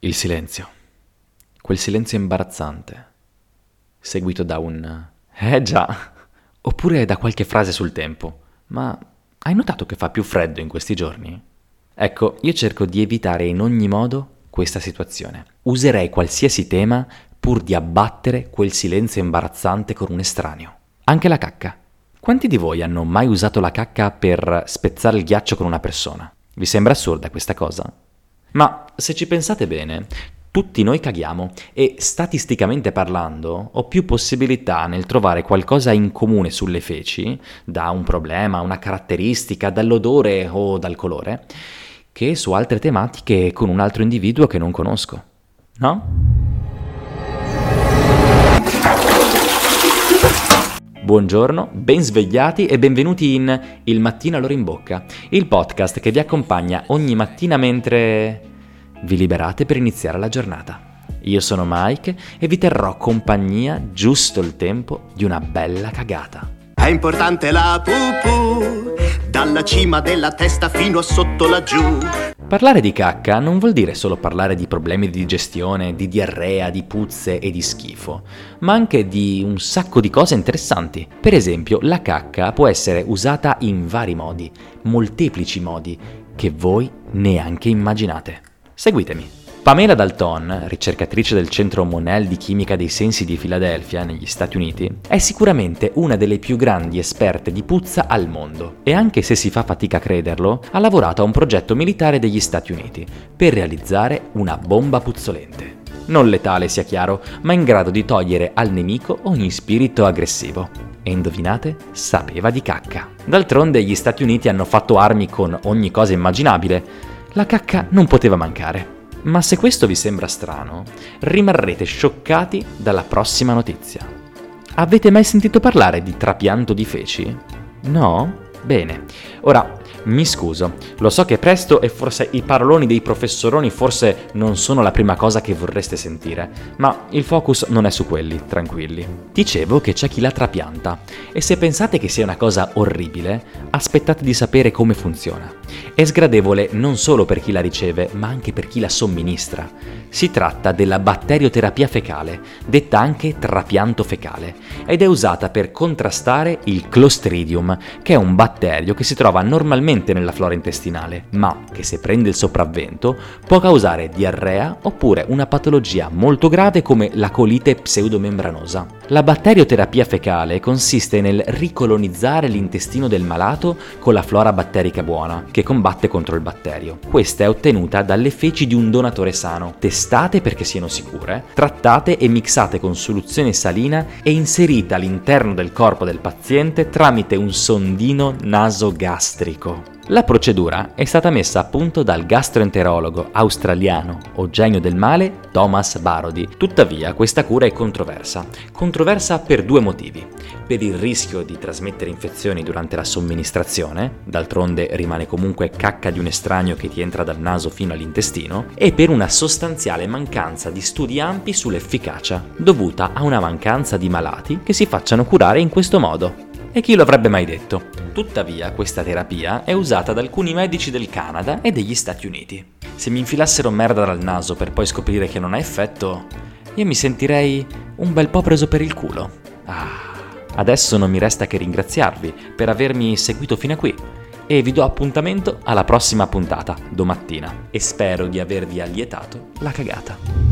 Il silenzio. Quel silenzio imbarazzante, seguito da un Eh già, oppure da qualche frase sul tempo. Ma hai notato che fa più freddo in questi giorni? Ecco, io cerco di evitare in ogni modo questa situazione. Userei qualsiasi tema pur di abbattere quel silenzio imbarazzante con un estraneo. Anche la cacca. Quanti di voi hanno mai usato la cacca per spezzare il ghiaccio con una persona? Vi sembra assurda questa cosa? Ma se ci pensate bene, tutti noi caghiamo e statisticamente parlando ho più possibilità nel trovare qualcosa in comune sulle feci, da un problema, una caratteristica, dall'odore o dal colore, che su altre tematiche con un altro individuo che non conosco. No? Buongiorno, ben svegliati e benvenuti in Il mattino all'ora in bocca, il podcast che vi accompagna ogni mattina mentre vi liberate per iniziare la giornata. Io sono Mike e vi terrò compagnia giusto il tempo di una bella cagata. È importante la pupù, dalla cima della testa fino a sotto laggiù. Parlare di cacca non vuol dire solo parlare di problemi di digestione, di diarrea, di puzze e di schifo, ma anche di un sacco di cose interessanti. Per esempio, la cacca può essere usata in vari modi, molteplici modi, che voi neanche immaginate. Seguitemi. Pamela Dalton, ricercatrice del centro Monell di chimica dei sensi di Filadelfia, negli Stati Uniti, è sicuramente una delle più grandi esperte di puzza al mondo e anche se si fa fatica a crederlo, ha lavorato a un progetto militare degli Stati Uniti per realizzare una bomba puzzolente. Non letale sia chiaro, ma in grado di togliere al nemico ogni spirito aggressivo. E indovinate? Sapeva di cacca. D'altronde gli Stati Uniti hanno fatto armi con ogni cosa immaginabile. La cacca non poteva mancare. Ma se questo vi sembra strano, rimarrete scioccati dalla prossima notizia. Avete mai sentito parlare di trapianto di feci? No? Bene. Ora, mi scuso, lo so che è presto e forse i paroloni dei professoroni forse non sono la prima cosa che vorreste sentire, ma il focus non è su quelli, tranquilli. Dicevo che c'è chi la trapianta e se pensate che sia una cosa orribile, aspettate di sapere come funziona. È sgradevole non solo per chi la riceve, ma anche per chi la somministra. Si tratta della batterioterapia fecale, detta anche trapianto fecale, ed è usata per contrastare il Clostridium, che è un batterio che si trova normalmente nella flora intestinale, ma che se prende il sopravvento può causare diarrea oppure una patologia molto grave come la colite pseudomembranosa. La batterioterapia fecale consiste nel ricolonizzare l'intestino del malato con la flora batterica buona, che combatte contro il batterio. Questa è ottenuta dalle feci di un donatore sano, testate perché siano sicure, trattate e mixate con soluzione salina e inserite all'interno del corpo del paziente tramite un sondino nasogastrico. La procedura è stata messa a punto dal gastroenterologo australiano o genio del male Thomas Barodi. Tuttavia questa cura è controversa. Controversa per due motivi. Per il rischio di trasmettere infezioni durante la somministrazione, d'altronde rimane comunque cacca di un estraneo che ti entra dal naso fino all'intestino, e per una sostanziale mancanza di studi ampi sull'efficacia, dovuta a una mancanza di malati che si facciano curare in questo modo. E chi lo avrebbe mai detto? Tuttavia, questa terapia è usata da alcuni medici del Canada e degli Stati Uniti. Se mi infilassero merda dal naso per poi scoprire che non ha effetto, io mi sentirei un bel po' preso per il culo. Ah, adesso non mi resta che ringraziarvi per avermi seguito fino a qui e vi do appuntamento alla prossima puntata, domattina, e spero di avervi allietato la cagata.